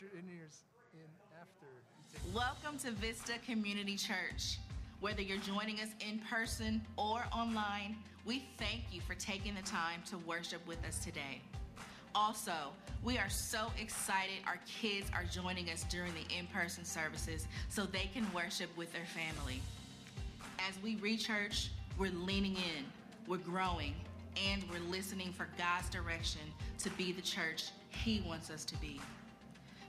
your in ears in after. Welcome to Vista Community Church. Whether you're joining us in person or online, we thank you for taking the time to worship with us today. Also, we are so excited our kids are joining us during the in person services so they can worship with their family. As we rechurch, we're leaning in, we're growing, and we're listening for God's direction to be the church He wants us to be.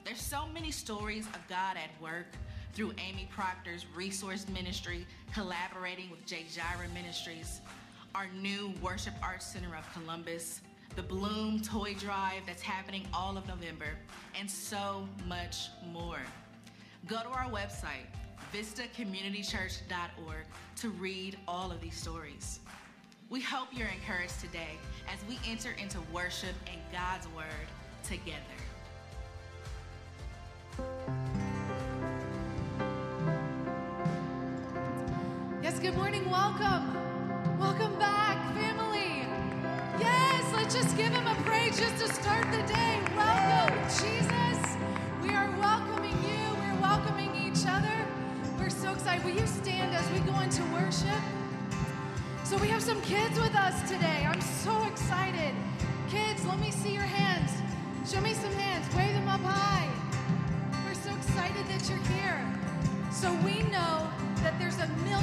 There's so many stories of God at work through Amy Proctor's resource ministry, collaborating with Jake Jira Ministries, our new Worship Arts Center of Columbus, the Bloom Toy Drive that's happening all of November, and so much more. Go to our website, vistacommunitychurch.org, to read all of these stories. We hope you're encouraged today as we enter into worship and God's Word together. Good morning. Welcome. Welcome back, family. Yes, let's just give him a praise just to start the day. Welcome, Jesus. We are welcoming you. We're welcoming each other. We're so excited. Will you stand as we go into worship? So, we have some kids with us today. I'm so excited. Kids, let me see your hands. Show me some hands. Wave them up high. We're so excited that you're here. So, we know that there's a million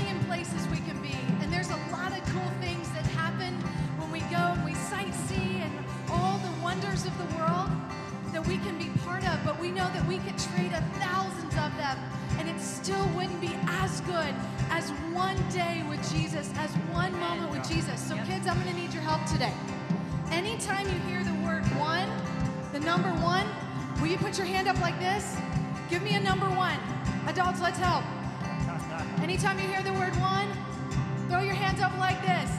we know that we could trade a thousands of them and it still wouldn't be as good as one day with Jesus, as one moment with Jesus. So, kids, I'm going to need your help today. Anytime you hear the word one, the number one, will you put your hand up like this? Give me a number one. Adults, let's help. Anytime you hear the word one, throw your hands up like this.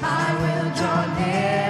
I will draw near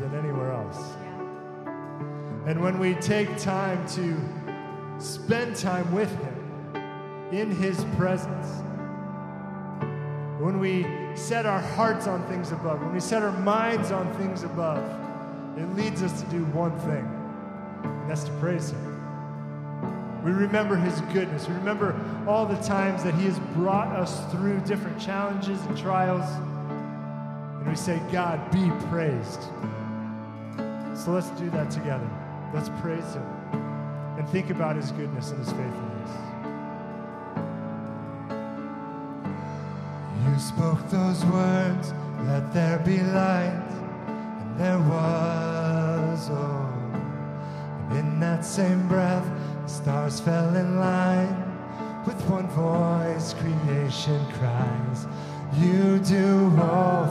than anywhere else. And when we take time to spend time with Him in His presence, when we set our hearts on things above, when we set our minds on things above, it leads us to do one thing, and that's to praise Him. We remember His goodness. We remember all the times that He has brought us through different challenges and trials. And we say, God, be praised. So let's do that together. Let's praise Him and think about His goodness and His faithfulness. You spoke those words, let there be light, and there was, oh. And in that same breath, the stars fell in line. With one voice, creation cries, You do all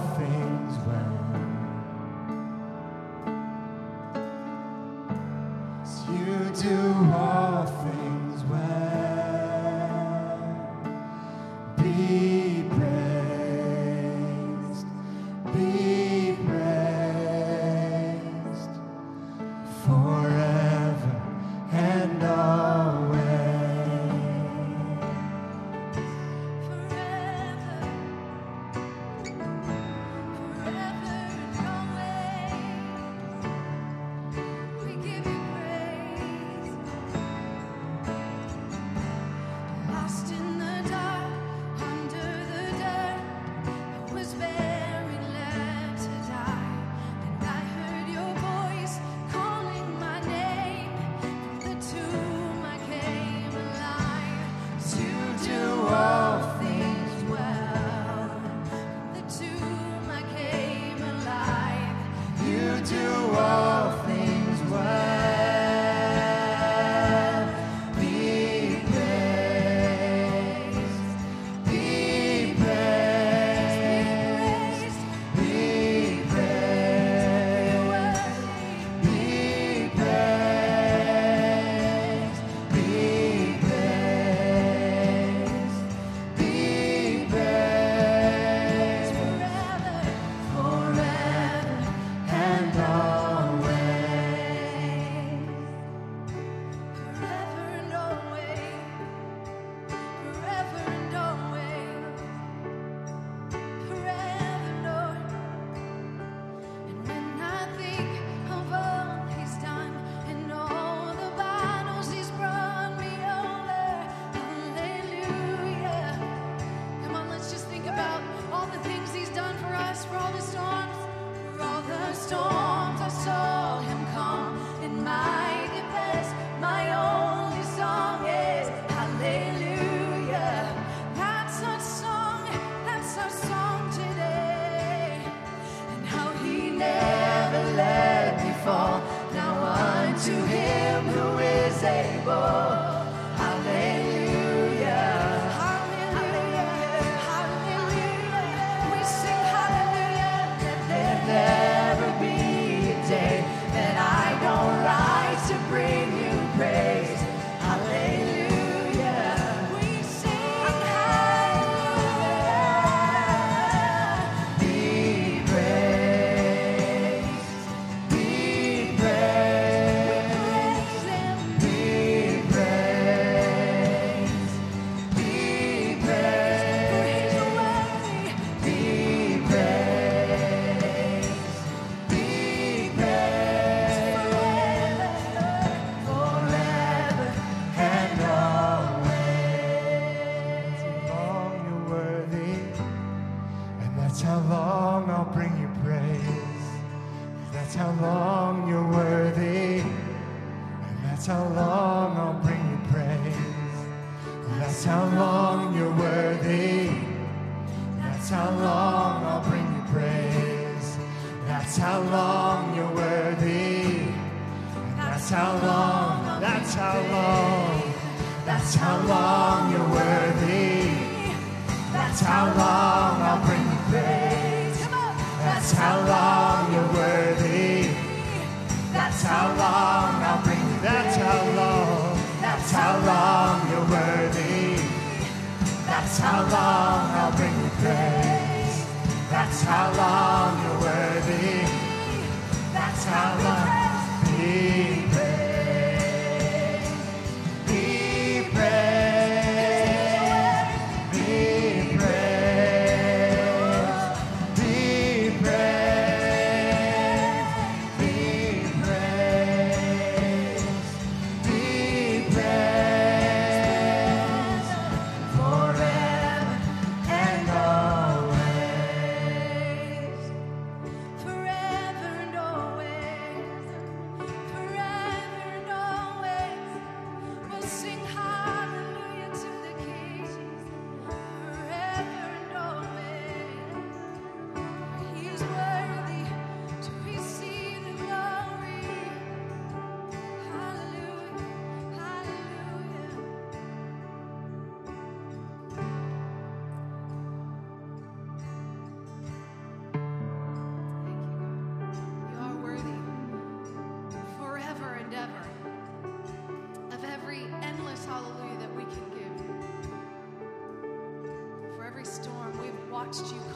storm, you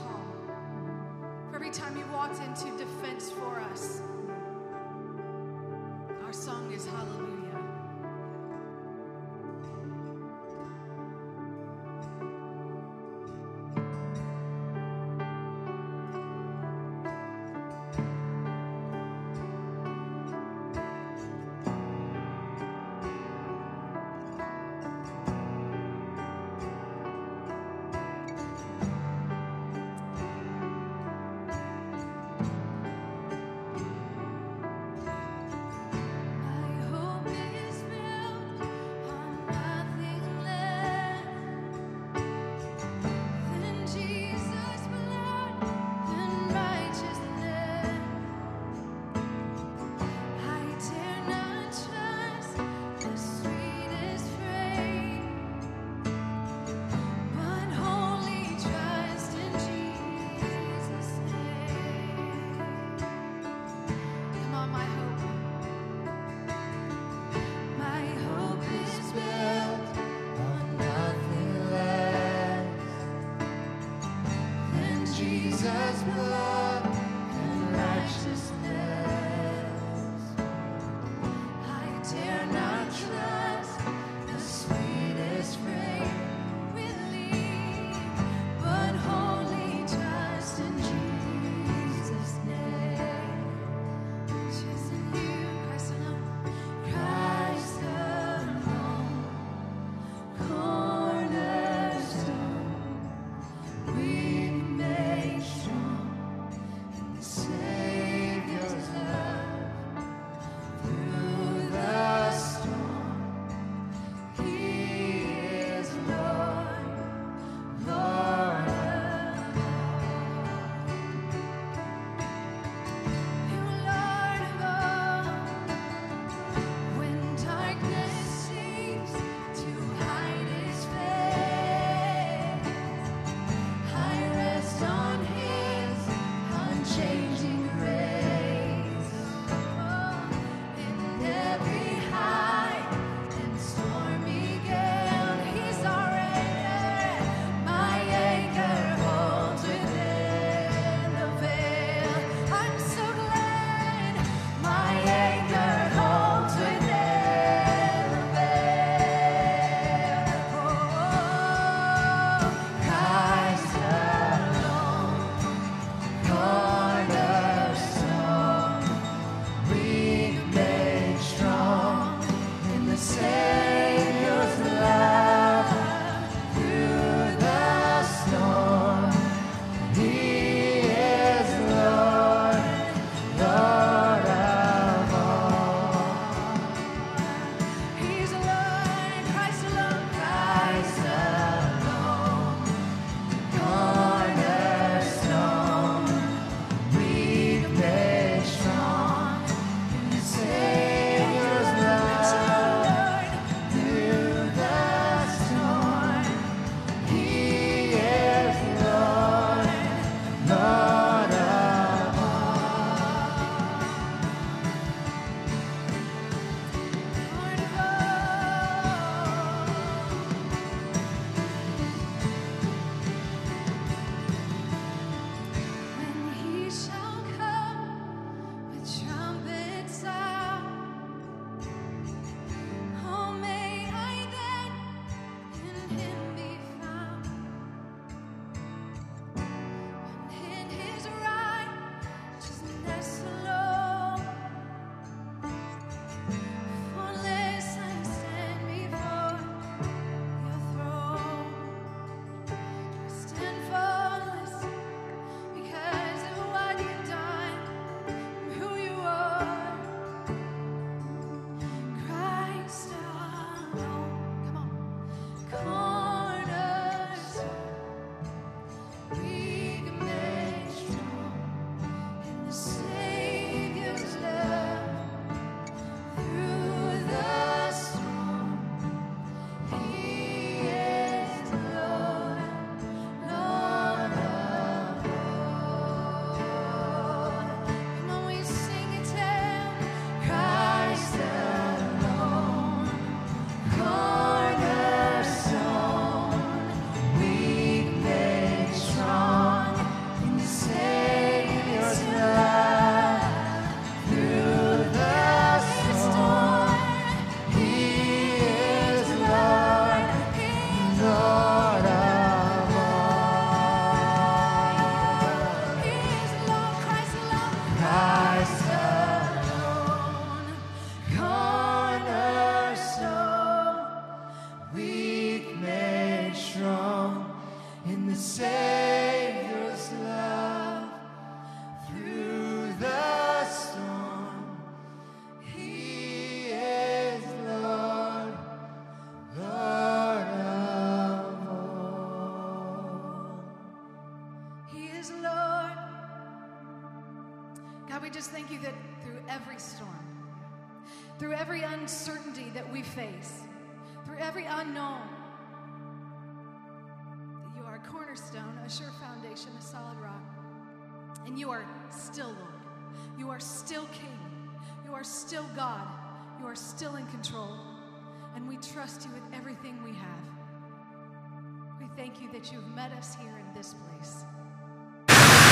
that you've met us here in this place.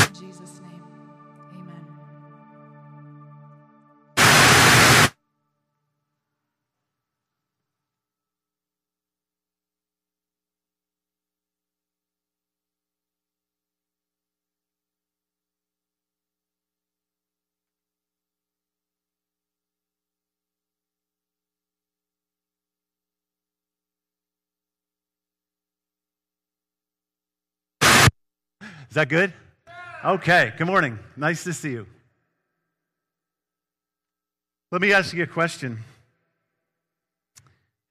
In Jesus' name, Is that good? Okay, good morning. Nice to see you. Let me ask you a question.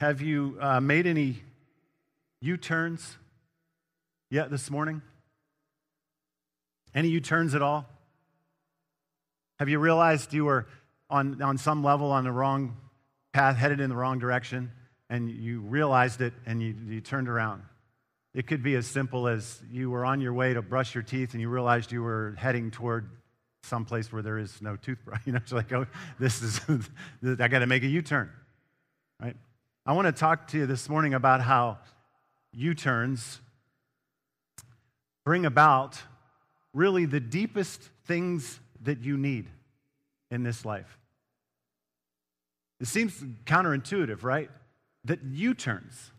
Have you uh, made any U turns yet this morning? Any U turns at all? Have you realized you were on, on some level on the wrong path, headed in the wrong direction, and you realized it and you, you turned around? It could be as simple as you were on your way to brush your teeth and you realized you were heading toward some place where there is no toothbrush. You know, it's like, oh, this is, I got to make a U turn, right? I want to talk to you this morning about how U turns bring about really the deepest things that you need in this life. It seems counterintuitive, right? That U turns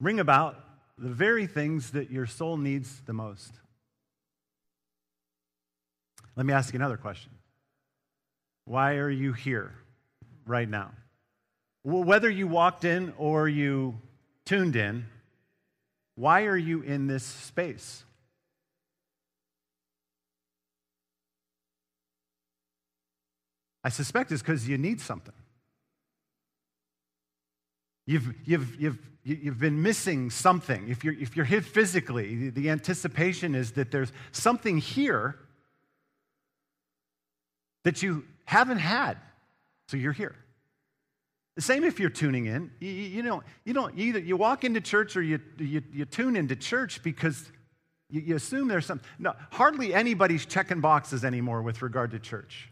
bring about the very things that your soul needs the most. Let me ask you another question. Why are you here right now? Well, whether you walked in or you tuned in, why are you in this space? I suspect it's because you need something. You've, you've, you've, you've been missing something. If you're, if you're here physically, the anticipation is that there's something here that you haven't had, so you're here. The same if you're tuning in. You, you, know, you don't either you walk into church or you, you, you tune into church because you, you assume there's some. No, hardly anybody's checking boxes anymore with regard to church.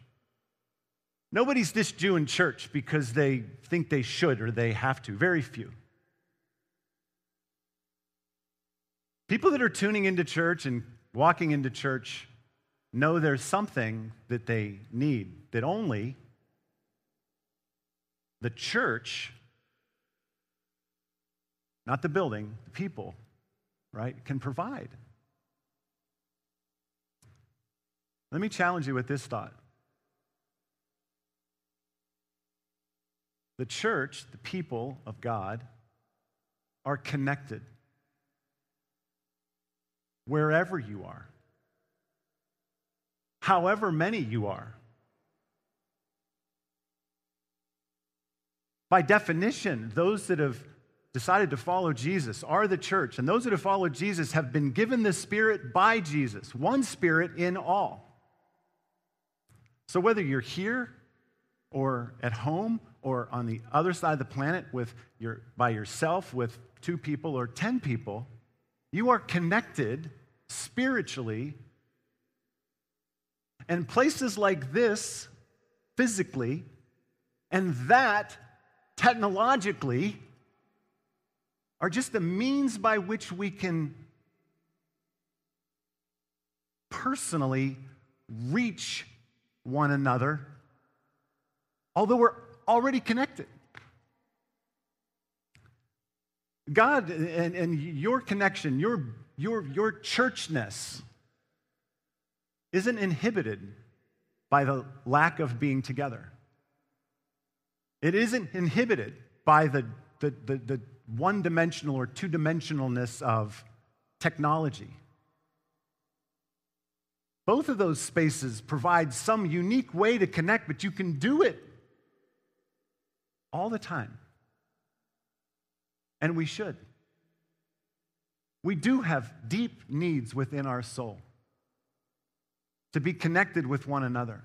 Nobody's this Jew in church because they think they should or they have to. Very few. People that are tuning into church and walking into church know there's something that they need that only the church, not the building, the people, right, can provide. Let me challenge you with this thought. The church, the people of God, are connected wherever you are, however many you are. By definition, those that have decided to follow Jesus are the church, and those that have followed Jesus have been given the Spirit by Jesus, one Spirit in all. So whether you're here or at home or on the other side of the planet with your, by yourself with two people or 10 people, you are connected spiritually. And places like this, physically, and that, technologically, are just the means by which we can personally reach one another, although we're already connected. God and, and your connection, your, your, your churchness, isn't inhibited by the lack of being together. It isn't inhibited by the, the, the, the one dimensional or two dimensionalness of technology. Both of those spaces provide some unique way to connect, but you can do it all the time. And we should. We do have deep needs within our soul. to be connected with one another.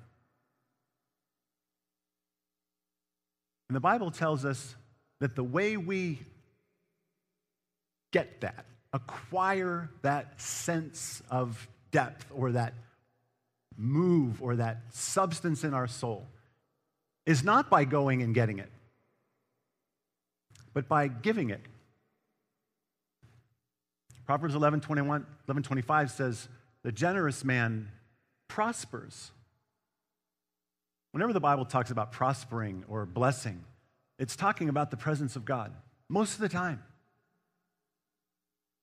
And the Bible tells us that the way we get that, acquire that sense of depth or that move or that substance in our soul, is not by going and getting it, but by giving it. Proverbs 11, 21, 11 25 says, The generous man prospers. Whenever the Bible talks about prospering or blessing, it's talking about the presence of God most of the time.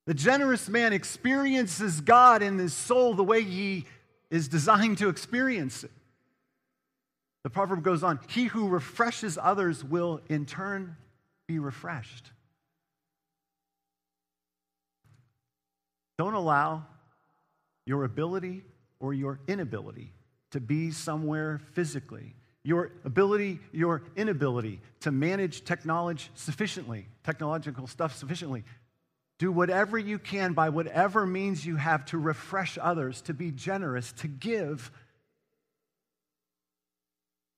The generous man experiences God in his soul the way he is designed to experience it. The proverb goes on He who refreshes others will in turn be refreshed. Don't allow your ability or your inability to be somewhere physically, your ability, your inability to manage technology sufficiently, technological stuff sufficiently. Do whatever you can by whatever means you have to refresh others, to be generous, to give.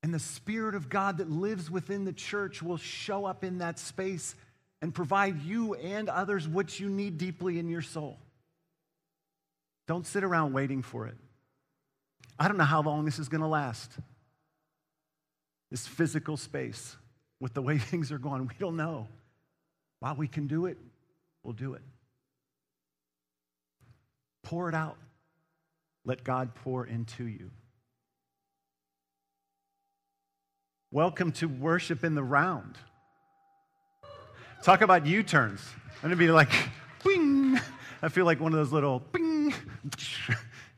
And the Spirit of God that lives within the church will show up in that space and provide you and others what you need deeply in your soul. Don't sit around waiting for it. I don't know how long this is going to last. This physical space, with the way things are going, we don't know. While we can do it, we'll do it. Pour it out. Let God pour into you. Welcome to worship in the round. Talk about U turns. I'm going to be like, bing. I feel like one of those little bing.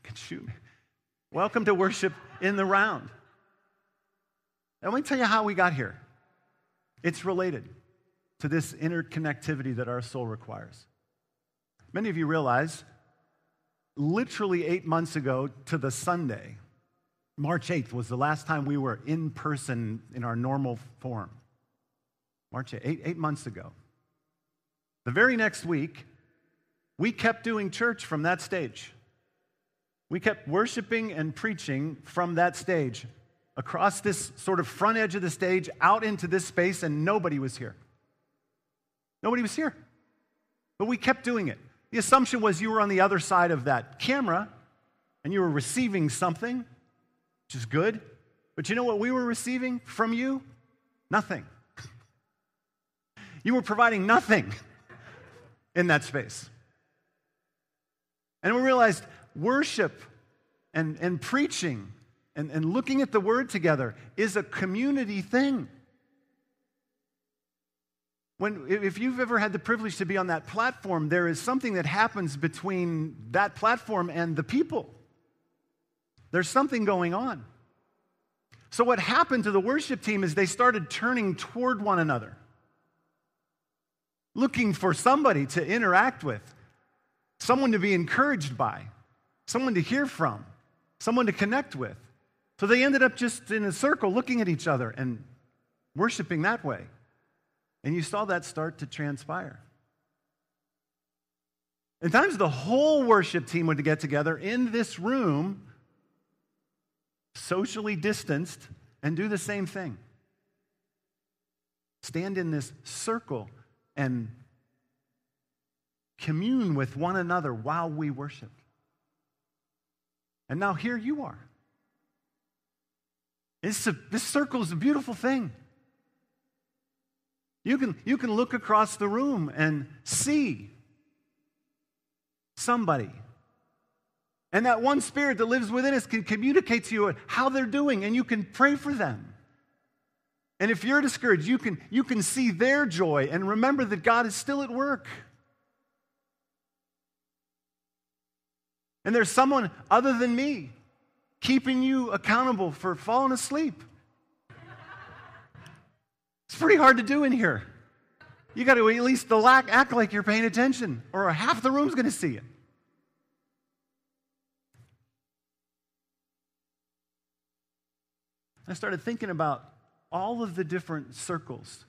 Can shoot me. Welcome to worship in the round. And let me tell you how we got here. It's related to this interconnectivity that our soul requires. Many of you realize, literally eight months ago to the Sunday, March 8th was the last time we were in person in our normal form. March 8th, eight, eight months ago. The very next week, we kept doing church from that stage. We kept worshiping and preaching from that stage across this sort of front edge of the stage out into this space, and nobody was here. Nobody was here. But we kept doing it. The assumption was you were on the other side of that camera and you were receiving something, which is good. But you know what we were receiving from you? Nothing. You were providing nothing in that space. And we realized worship and, and preaching and, and looking at the word together is a community thing. When, if you've ever had the privilege to be on that platform, there is something that happens between that platform and the people. There's something going on. So, what happened to the worship team is they started turning toward one another, looking for somebody to interact with, someone to be encouraged by someone to hear from, someone to connect with. So they ended up just in a circle looking at each other and worshiping that way. And you saw that start to transpire. At times, the whole worship team would get together in this room, socially distanced, and do the same thing. Stand in this circle and commune with one another while we worship. And now here you are. This, a, this circle is a beautiful thing. You can, you can look across the room and see somebody. And that one spirit that lives within us can communicate to you how they're doing, and you can pray for them. And if you're discouraged, you can, you can see their joy and remember that God is still at work. And there's someone other than me keeping you accountable for falling asleep. It's pretty hard to do in here. You got to at least act like you're paying attention, or half the room's going to see it. I started thinking about all of the different circles,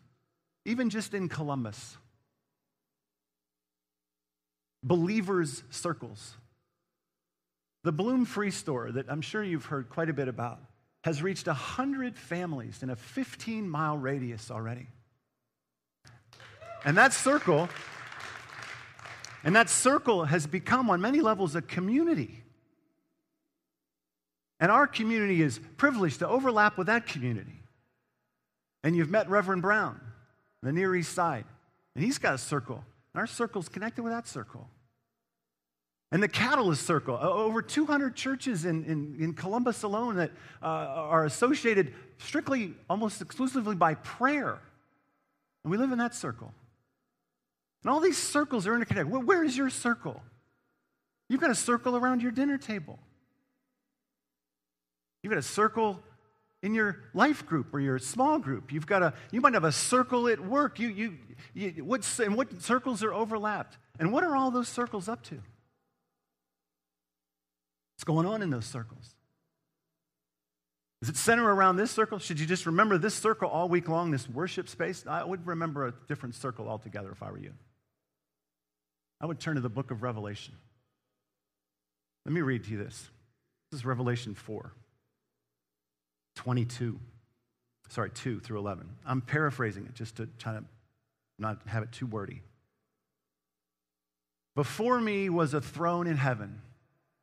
even just in Columbus. Believers' circles The Bloom Free Store, that I'm sure you've heard quite a bit about, has reached 100 families in a 15 mile radius already. And that circle, and that circle has become on many levels a community. And our community is privileged to overlap with that community. And you've met Reverend Brown, the Near East Side, and he's got a circle. And our circle's connected with that circle. And the Catalyst Circle, over 200 churches in, in, in Columbus alone that uh, are associated strictly, almost exclusively by prayer. And we live in that circle. And all these circles are interconnected. Where is your circle? You've got a circle around your dinner table. You've got a circle in your life group or your small group. You've got a, you might have a circle at work. You, you, you, what's, and what circles are overlapped? And what are all those circles up to? What's going on in those circles? Is it centered around this circle? Should you just remember this circle all week long, this worship space? I would remember a different circle altogether if I were you. I would turn to the book of Revelation. Let me read to you this. This is Revelation 4. 22. Sorry, 2 through 11. I'm paraphrasing it just to try to not have it too wordy. Before me was a throne in heaven.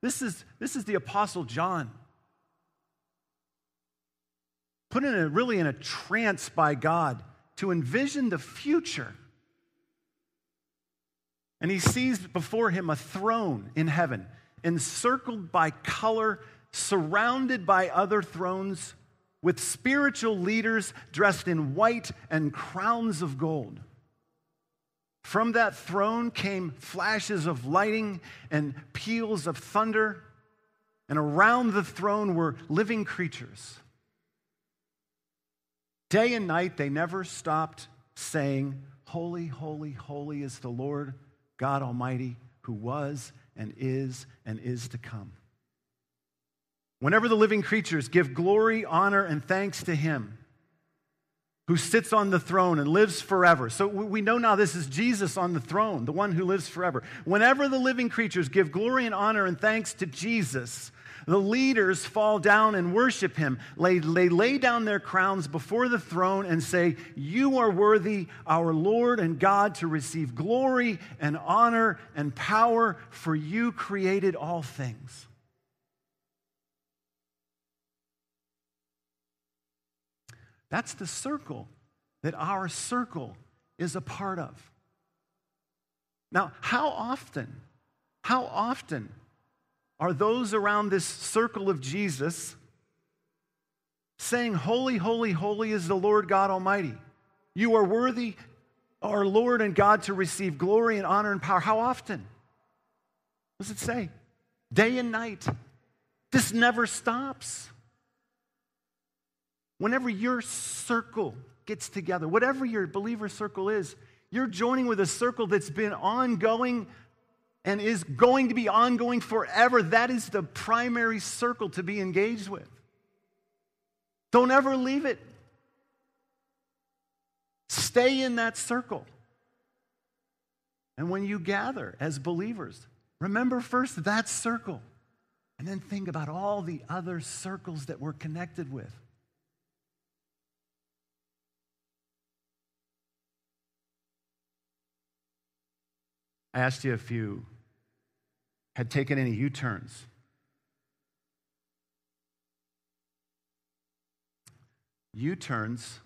This is, this is the Apostle John. Put in a, really in a trance by God to envision the future. And he sees before him a throne in heaven, encircled by color, surrounded by other thrones with spiritual leaders dressed in white and crowns of gold. From that throne came flashes of lightning and peals of thunder, and around the throne were living creatures. Day and night, they never stopped saying, Holy, holy, holy is the Lord God Almighty, who was and is and is to come. Whenever the living creatures give glory, honor, and thanks to him who sits on the throne and lives forever. So we know now this is Jesus on the throne, the one who lives forever. Whenever the living creatures give glory and honor and thanks to Jesus, the leaders fall down and worship him. They, they lay down their crowns before the throne and say, You are worthy, our Lord and God, to receive glory and honor and power, for you created all things. That's the circle that our circle is a part of. Now, how often, how often are those around this circle of Jesus saying, Holy, holy, holy is the Lord God Almighty? You are worthy, our Lord and God, to receive glory and honor and power. How often? What does it say? Day and night. This never stops. Whenever your circle gets together, whatever your believer circle is, you're joining with a circle that's been ongoing and is going to be ongoing forever. That is the primary circle to be engaged with. Don't ever leave it. Stay in that circle. And when you gather as believers, remember first that circle. And then think about all the other circles that we're connected with. I asked you if you had taken any U turns. U turns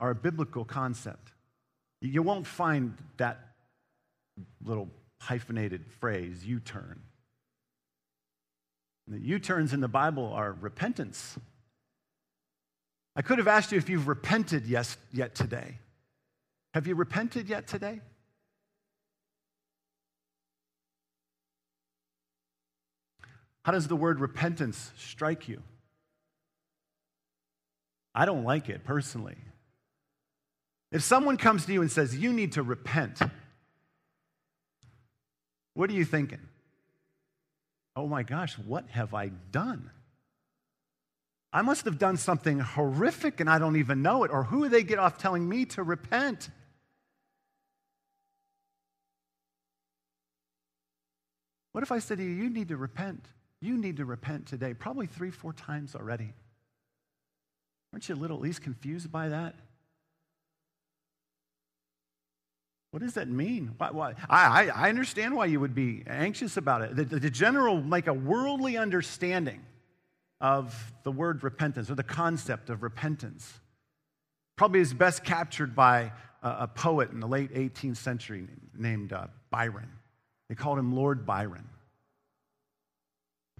are a biblical concept. You won't find that little hyphenated phrase, U turn. The U turns in the Bible are repentance. I could have asked you if you've repented yes, yet today. Have you repented yet today? How does the word repentance strike you? I don't like it personally. If someone comes to you and says, You need to repent, what are you thinking? Oh my gosh, what have I done? I must have done something horrific and I don't even know it. Or who they get off telling me to repent? What if I said to you, You need to repent? You need to repent today, probably three, four times already. Aren't you a little at least confused by that? What does that mean? Why, why? I, I understand why you would be anxious about it. The, the general, like a worldly understanding of the word repentance or the concept of repentance probably is best captured by a, a poet in the late 18th century named uh, Byron. They called him Lord Byron.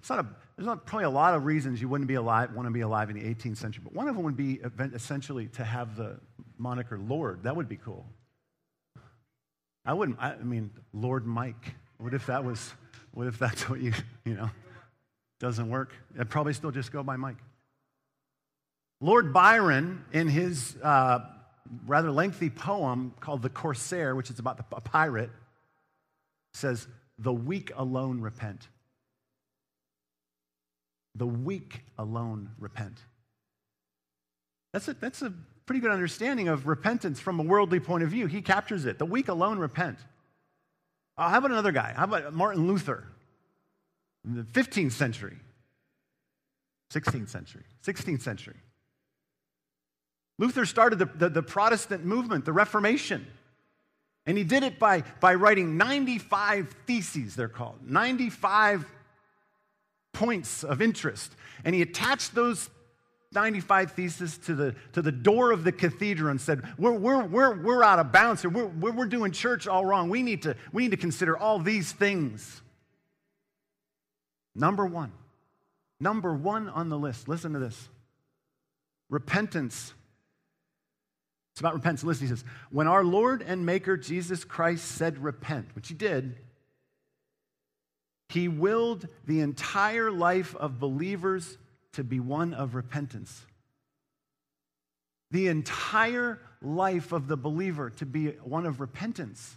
It's not a, there's not probably a lot of reasons you wouldn't be alive, want to be alive in the 18th century, but one of them would be essentially to have the moniker Lord. That would be cool. I wouldn't, I mean, Lord Mike. What if that was, what if that's what you, you know, doesn't work? I'd probably still just go by Mike. Lord Byron, in his uh, rather lengthy poem called The Corsair, which is about the, a pirate, says, The weak alone repent. The weak alone repent. That's a, that's a pretty good understanding of repentance from a worldly point of view. He captures it. The weak alone repent. Uh, how about another guy? How about Martin Luther? In the 15th century, 16th century, 16th century. Luther started the, the, the, Protestant movement, the Reformation. And he did it by, by writing 95 theses, they're called, 95 points of interest. And he attached those 95 theses to the, to the door of the cathedral and said, We're, we're, we're, we're out of bounds here. We're, we're doing church all wrong. We need, to, we need to consider all these things. Number one, number one on the list, listen to this repentance. It's about repentance. Listen, he says, When our Lord and Maker Jesus Christ said repent, which he did, he willed the entire life of believers to be one of repentance. The entire life of the believer to be one of repentance.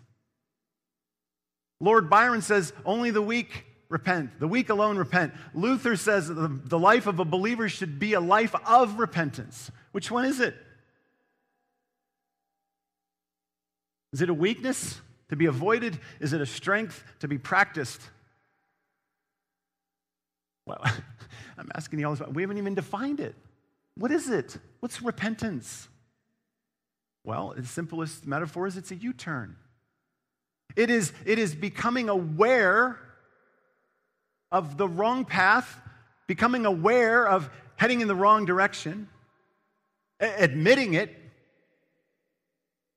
Lord Byron says, only the weak repent. The weak alone repent. Luther says the, life of a believer should be a life of repentance. Which one is it? Is it a weakness to be avoided? Is it a strength to be practiced? Well, I'm asking you all this, we haven't even defined it. What is it? What's repentance? Well, the simplest metaphor is it's a U turn. It is, it is becoming aware of the wrong path, becoming aware of heading in the wrong direction, admitting it,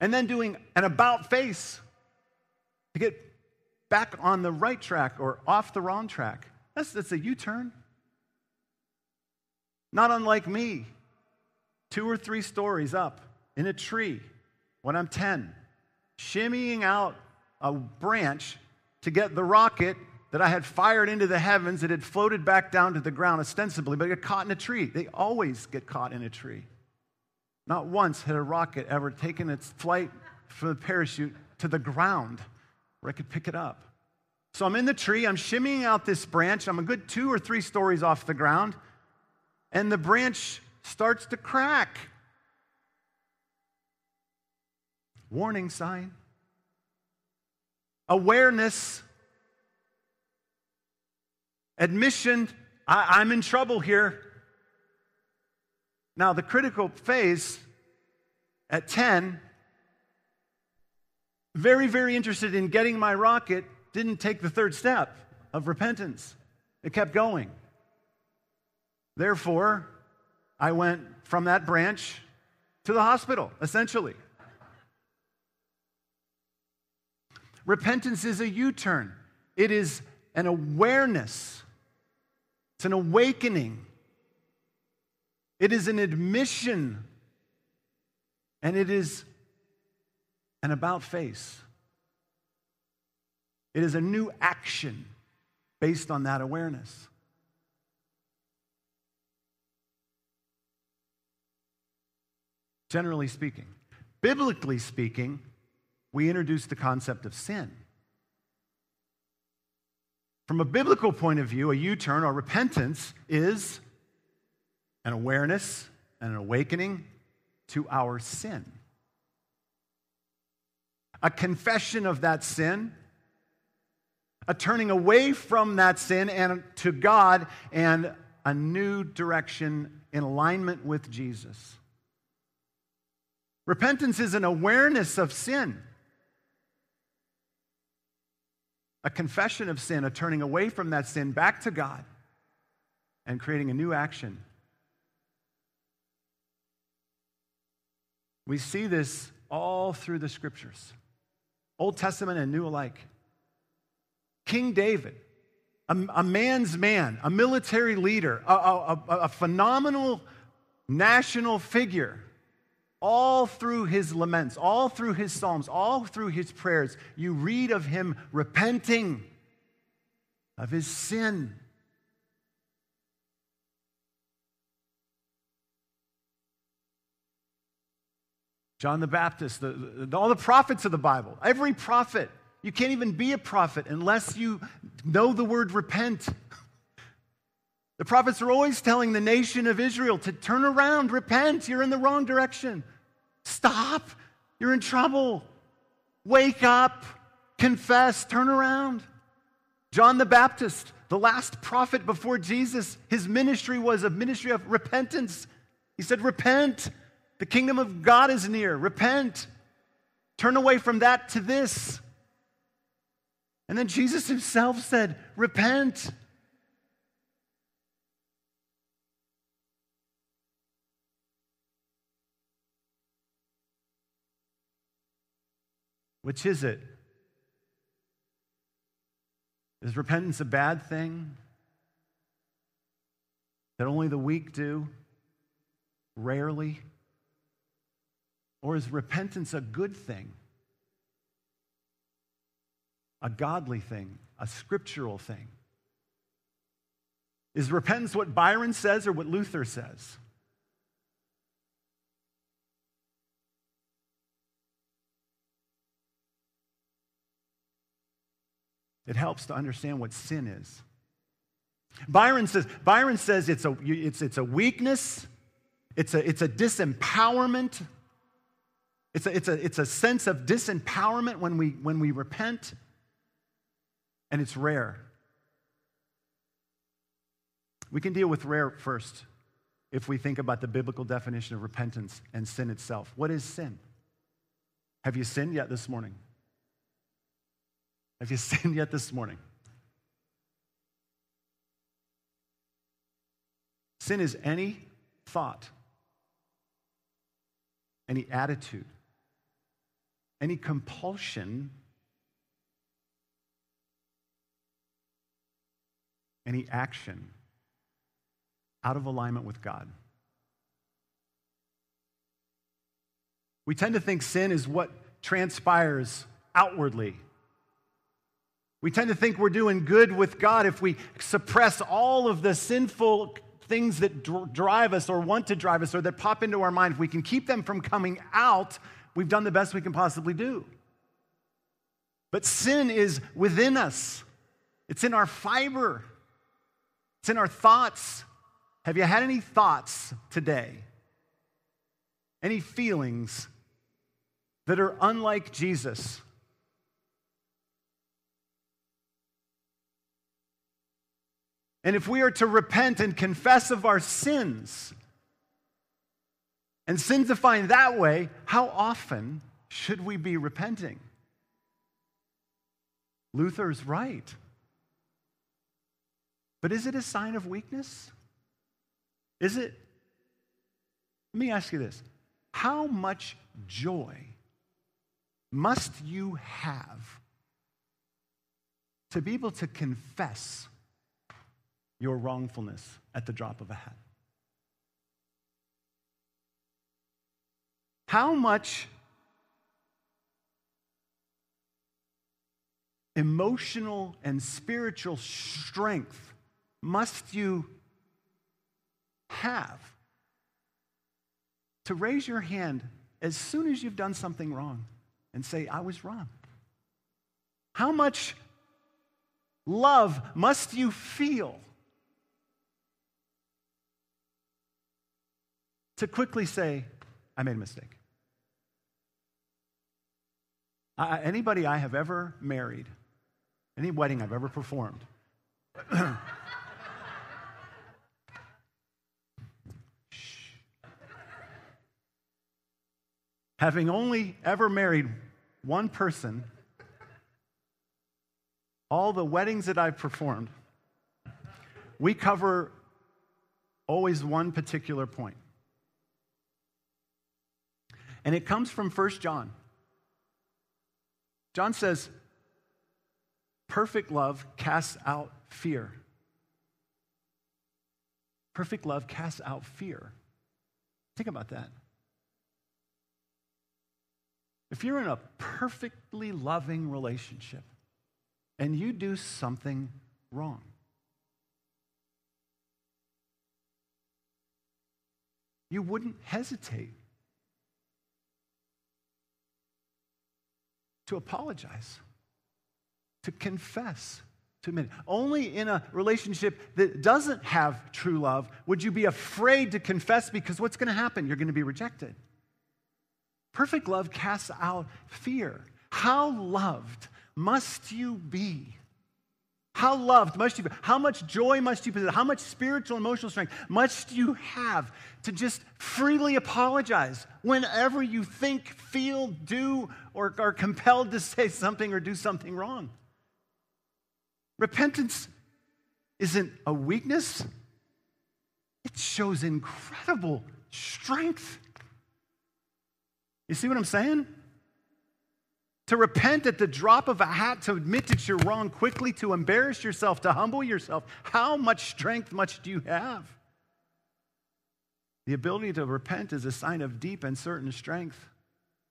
and then doing an about face to get back on the right track or off the wrong track. That's, that's a U turn. Not unlike me, two or three stories up in a tree when I'm 10, shimmying out a branch to get the rocket that I had fired into the heavens that had floated back down to the ground ostensibly, but it got caught in a tree. They always get caught in a tree. Not once had a rocket ever taken its flight from the parachute to the ground where I could pick it up. So I'm in the tree, I'm shimmying out this branch, I'm a good two or three stories off the ground, and the branch starts to crack. Warning sign. Awareness. Admission, I, am in trouble here. Now, the critical phase at 10, very, very interested in getting my rocket didn't take the third step of repentance. It kept going. Therefore, I went from that branch to the hospital, essentially. Repentance is a U turn, it is an awareness, it's an awakening, it is an admission, and it is an about face. It is a new action based on that awareness. Generally speaking, biblically speaking, we introduce the concept of sin. From a biblical point of view, a U turn or repentance is an awareness and an awakening to our sin. A confession of that sin a turning away from that sin and to God and a new direction in alignment with Jesus. Repentance is an awareness of sin, a confession of sin, a turning away from that sin back to God and creating a new action. We see this all through the scriptures, Old Testament and New alike. King David, a, a man's man, a military leader, a, a, a phenomenal national figure, all through his laments, all through his psalms, all through his prayers, you read of him repenting of his sin. John the Baptist, the, the, all the prophets of the Bible, every prophet you can't even be a prophet unless you know the word repent. The prophets are always telling the nation of Israel to turn around, repent, you're in the wrong direction. Stop, you're in trouble. Wake up, confess, turn around. John the Baptist, the last prophet before Jesus, his ministry was a ministry of repentance. He said, Repent, the kingdom of God is near. Repent. Turn away from that to this. And then Jesus himself said, Repent. Which is it? Is repentance a bad thing that only the weak do? Rarely? Or is repentance a good thing? A godly thing, a scriptural thing? Is repentance what Byron says or what Luther says? It helps to understand what sin is. Byron says, Byron says it's, a, it's, it's a weakness, it's a, it's a disempowerment, it's a, it's, a, it's a sense of disempowerment when we, when we repent and it's rare. We can deal with rare first if we think about the biblical definition of repentance and sin itself. What is sin? Have you sinned yet this morning? Have you sinned yet this morning? Sin is any thought, any attitude, any compulsion any action out of alignment with God. We tend to think sin is what transpires outwardly. We tend to think we're doing good with God if we suppress all of the sinful things that drive us or want to drive us or that pop into our mind. If we can keep them from coming out, we've done the best we can possibly do. But sin is within us, it's in our fiber. It's in our thoughts. Have you had any thoughts today? Any feelings that are unlike Jesus? And if we are to repent and confess of our sins and sin defined that way, how often should we be repenting? Luther's right. But is it a sign of weakness? Is it? Let me ask you this How much joy must you have to be able to confess your wrongfulness at the drop of a hat? How much emotional and spiritual strength must you have to raise your hand as soon as you've done something wrong and say, I was wrong? How much love must you feel to quickly say, I made a mistake? I, anybody I have ever married Any wedding I've ever performed. Having only ever married one person, all the weddings that I've performed, we cover always one particular point. And it comes from 1 John. John says, perfect love casts out fear. Perfect love casts out fear. Think about that. If you're in a perfectly loving relationship and you do something wrong, you wouldn't hesitate to apologize, to confess, to admit. Only in a relationship that doesn't have true love would you be afraid to confess because what's going to happen? You're going to be rejected. Perfect love casts out fear. How loved must you be? How loved must you be? How much joy must you possess? How much spiritual emotional strength must you have to just freely apologize whenever you think, feel, do, or are compelled to say something or do something wrong? Repentance isn't a weakness, it shows incredible strength. You see what I'm saying? To repent at the drop of a hat, to admit that you're wrong quickly, to embarrass yourself, to humble yourself. How much strength much do you have? The ability to repent is a sign of deep and certain strength.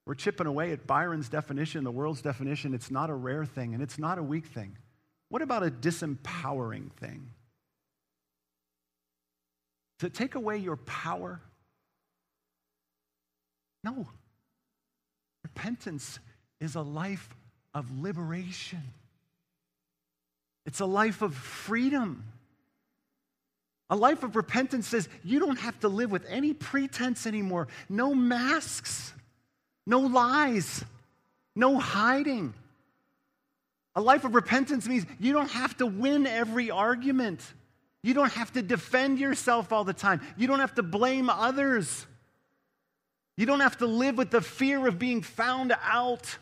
We're chipping away at Byron's definition, the world's definition. It's not a rare thing and it's not a weak thing. What about a disempowering thing? To take away your power? No. Repentance is a life of liberation, it's a life of freedom. A life of repentance says you don't have to live with any pretense anymore, no masks, no lies, no hiding. A life of repentance means you don't have to win every argument. You don't have to defend yourself all the time. You don't have to blame others. You don't have to live with the fear of being found out.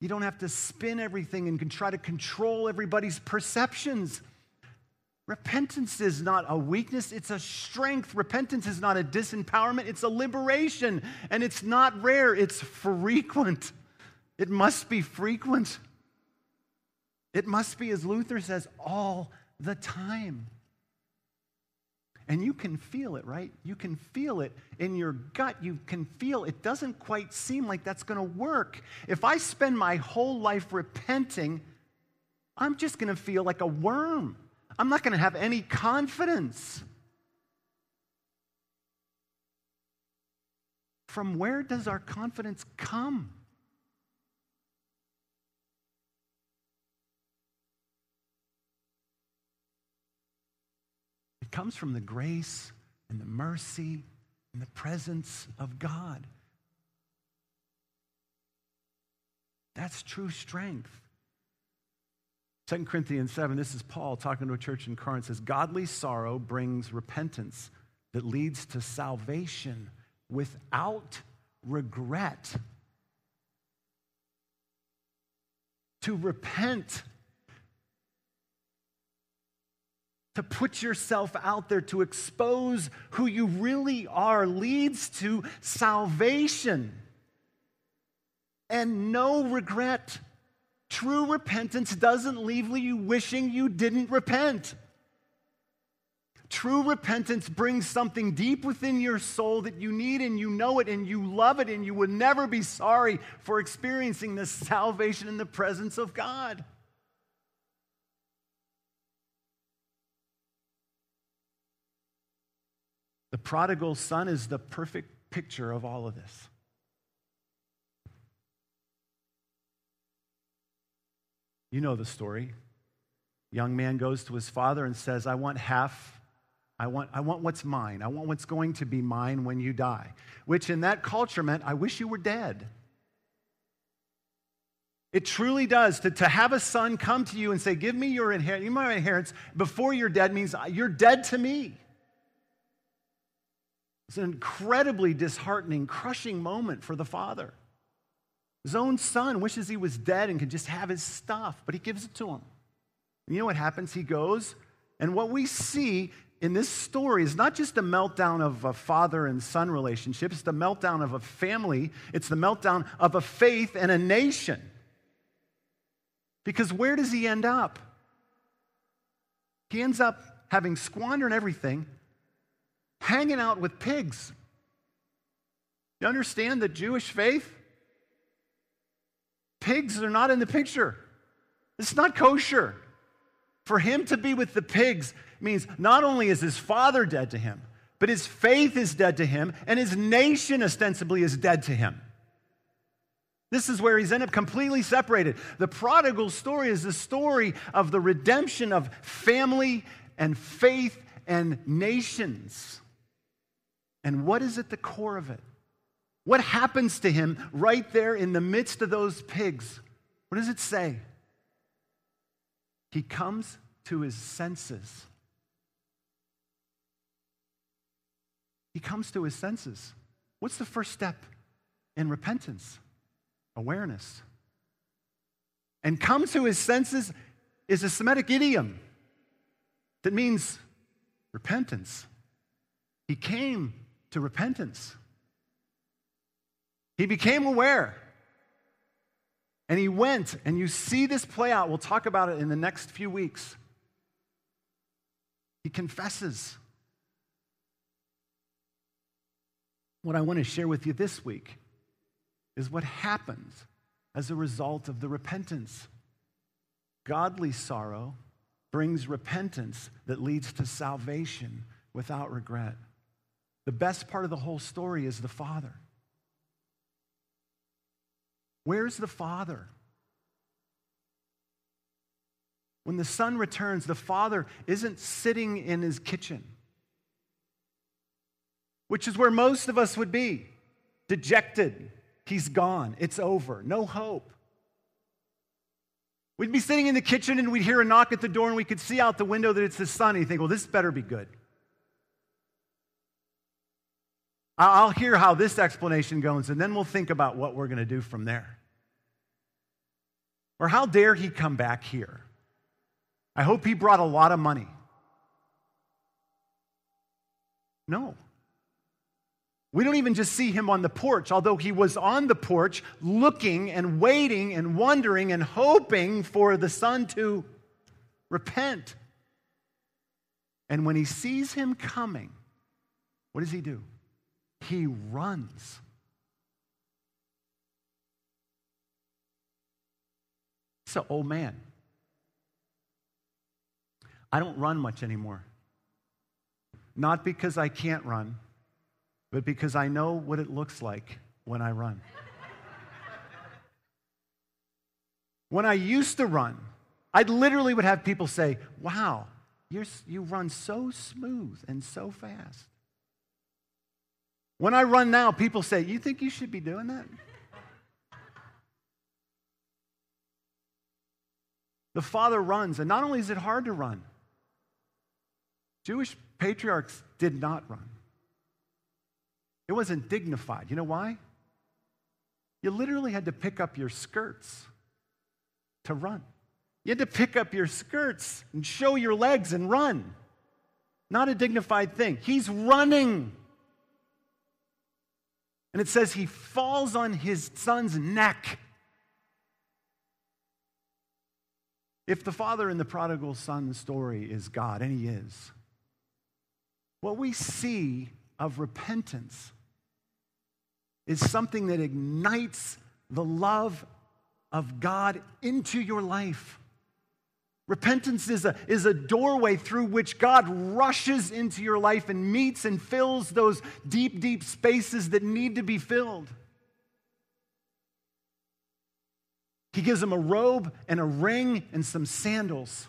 You don't have to spin everything and try to control everybody's perceptions. Repentance is not a weakness, it's a strength. Repentance is not a disempowerment, it's a liberation. And it's not rare, it's frequent. It must be frequent. It must be, as Luther says, all the time. And you can feel it, right? You can feel it in your gut. You can feel it doesn't quite seem like that's going to work. If I spend my whole life repenting, I'm just going to feel like a worm. I'm not going to have any confidence. From where does our confidence come? Comes from the grace and the mercy and the presence of God. That's true strength. 2 Corinthians 7, this is Paul talking to a church in Corinth, says, Godly sorrow brings repentance that leads to salvation without regret. To repent to put yourself out there, to expose who you really are, leads to salvation and no regret. True repentance doesn't leave you wishing you didn't repent. True repentance brings something deep within your soul that you need and you know it and you love it and you would never be sorry for experiencing this salvation in the presence of God. The prodigal son is the perfect picture of all of this. You know the story. Young man goes to his father and says, I want half. I want, I want what's mine. I want what's going to be mine when you die. Which in that culture meant, I wish you were dead. It truly does. To, to have a son come to you and say, Give me your inheritance, my inheritance before you're dead means you're dead to me. It's an incredibly disheartening, crushing moment for the father. His own son wishes he was dead and could just have his stuff, but he gives it to him. And you know what happens? He goes, and what we see in this story is not just a meltdown of a father and son relationship, it's the meltdown of a family, it's the meltdown of a faith and a nation. Because where does he end up? He ends up having squandered everything, hanging out with pigs. You understand the Jewish faith? Pigs are not in the picture. It's not kosher. For him to be with the pigs means not only is his father dead to him, but his faith is dead to him, and his nation ostensibly is dead to him. This is where he's ended up completely separated. The prodigal story is the story of the redemption of family and faith and nations. And what is at the core of it? What happens to him right there in the midst of those pigs? What does it say? He comes to his senses. He comes to his senses. What's the first step in repentance? Awareness. And come to his senses is a Semitic idiom that means repentance. He came to repentance. He became aware. And he went, and you see this play out. We'll talk about it in the next few weeks. He confesses. What I want to share with you this week is what happens as a result of the repentance. Godly sorrow brings repentance that leads to salvation without regret. The best part of the whole story is the Father. Where's the Father? When the Son returns, the Father isn't sitting in his kitchen, which is where most of us would be dejected. He's gone. It's over. No hope. We'd be sitting in the kitchen and we'd hear a knock at the door and we could see out the window that it's the son. And you think, well, this better be good. I'll hear how this explanation goes, and then we'll think about what we're going to do from there. Or how dare he come back here? I hope he brought a lot of money. No. We don't even just see him on the porch, although he was on the porch looking and waiting and wondering and hoping for the son to repent. And when he sees him coming, what does he do? He runs. So, old man. I don't run much anymore. Not because I can't run, but because I know what it looks like when I run. when I used to run, I literally would have people say, Wow, you run so smooth and so fast. When I run now, people say, You think you should be doing that? the father runs, and not only is it hard to run, Jewish patriarchs did not run. It wasn't dignified. You know why? You literally had to pick up your skirts to run. You had to pick up your skirts and show your legs and run. Not a dignified thing. He's running. And it says he falls on his son's neck. If the father in the prodigal son story is God, and he is, what we see of repentance is something that ignites the love of God into your life. Repentance is a, is a doorway through which God rushes into your life and meets and fills those deep, deep spaces that need to be filled. He gives him a robe and a ring and some sandals.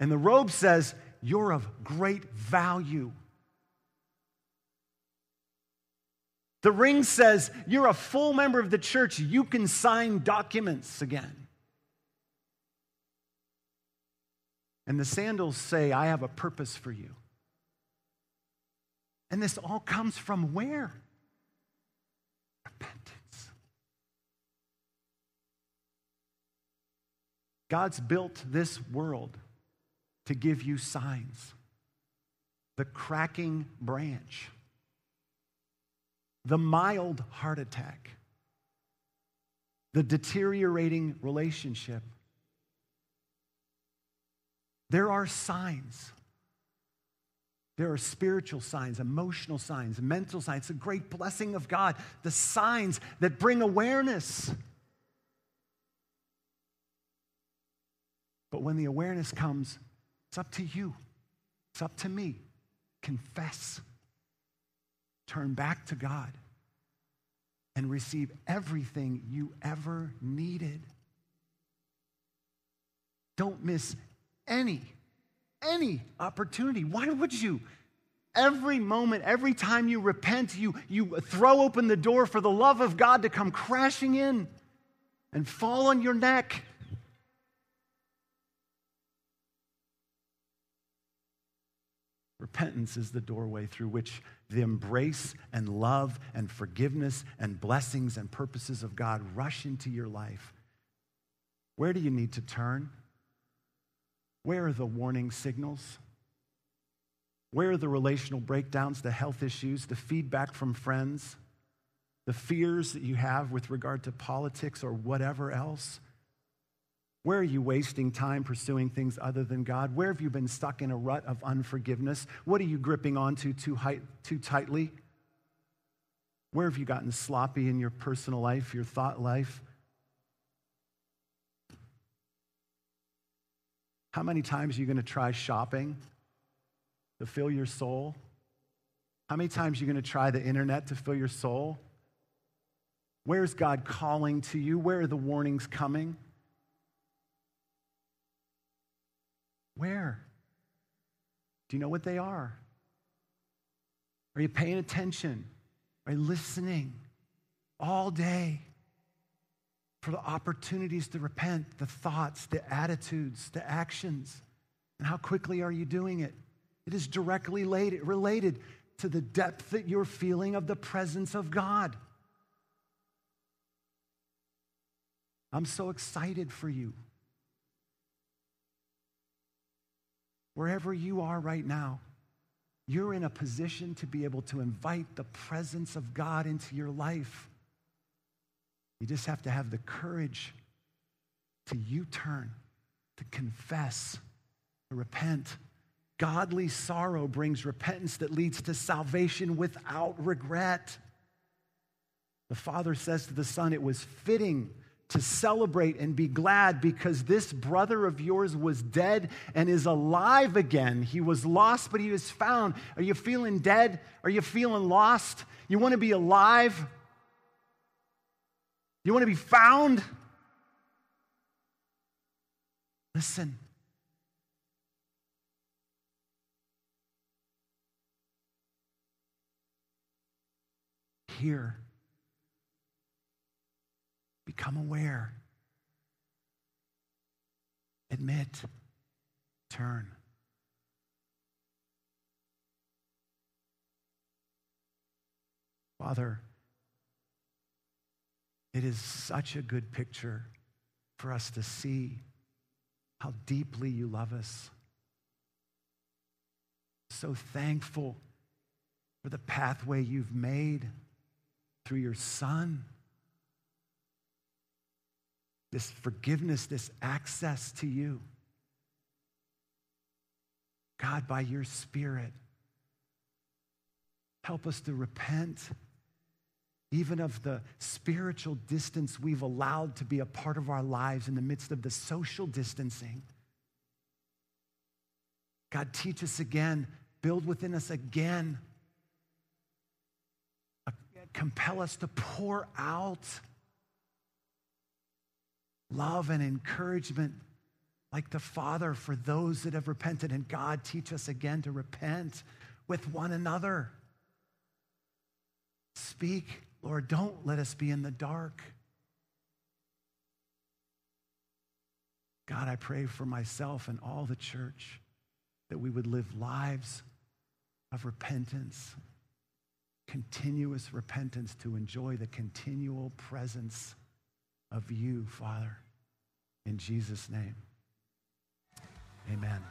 And the robe says, You're of great value. The ring says you're a full member of the church. You can sign documents again. And the sandals say, I have a purpose for you. And this all comes from where? Repentance. God's built this world to give you signs the cracking branch, the mild heart attack, the deteriorating relationship. There are signs. There are spiritual signs, emotional signs, mental signs. It's a great blessing of God. The signs that bring awareness. But when the awareness comes, it's up to you, it's up to me. Confess, turn back to God, and receive everything you ever needed. Don't miss any any opportunity. Why would you? Every moment, every time you repent, you, you throw open the door for the love of God to come crashing in and fall on your neck. Repentance is the doorway through which the embrace and love and forgiveness and blessings and purposes of God rush into your life. Where do you need to turn? Where are the warning signals? Where are the relational breakdowns, the health issues, the feedback from friends, the fears that you have with regard to politics or whatever else? Where are you wasting time pursuing things other than God? Where have you been stuck in a rut of unforgiveness? What are you gripping onto too, too tightly? Where have you gotten sloppy in your personal life, your thought life? How many times are you going to try shopping to fill your soul? How many times are you going to try the internet to fill your soul? Where's God calling to you? Where are the warnings coming? Where? Do you know what they are? Are you paying attention? Are you listening all day? For the opportunities to repent, the thoughts, the attitudes, the actions. And how quickly are you doing it? It is directly related to the depth that you're feeling of the presence of God. I'm so excited for you. Wherever you are right now, you're in a position to be able to invite the presence of God into your life. You just have to have the courage to U turn, to confess, to repent. Godly sorrow brings repentance that leads to salvation without regret. The Father says to the Son, It was fitting to celebrate and be glad because this brother of yours was dead and is alive again. He was lost, but he was found. Are you feeling dead? Are you feeling lost? You want to be alive? You want to be found? Listen. Hear. Become aware. Admit. Turn. Father, it is such a good picture for us to see how deeply you love us. So thankful for the pathway you've made through your Son. This forgiveness, this access to you. God, by your Spirit, help us to repent even of the spiritual distance we've allowed to be a part of our lives in the midst of the social distancing. God, teach us again, build within us again, compel us to pour out love and encouragement like the Father for those that have repented. And God, teach us again to repent with one another. Speak, Lord. Don't let us be in the dark. God, I pray for myself and all the church that we would live lives of repentance, continuous repentance to enjoy the continual presence of you, Father. In Jesus' name, amen.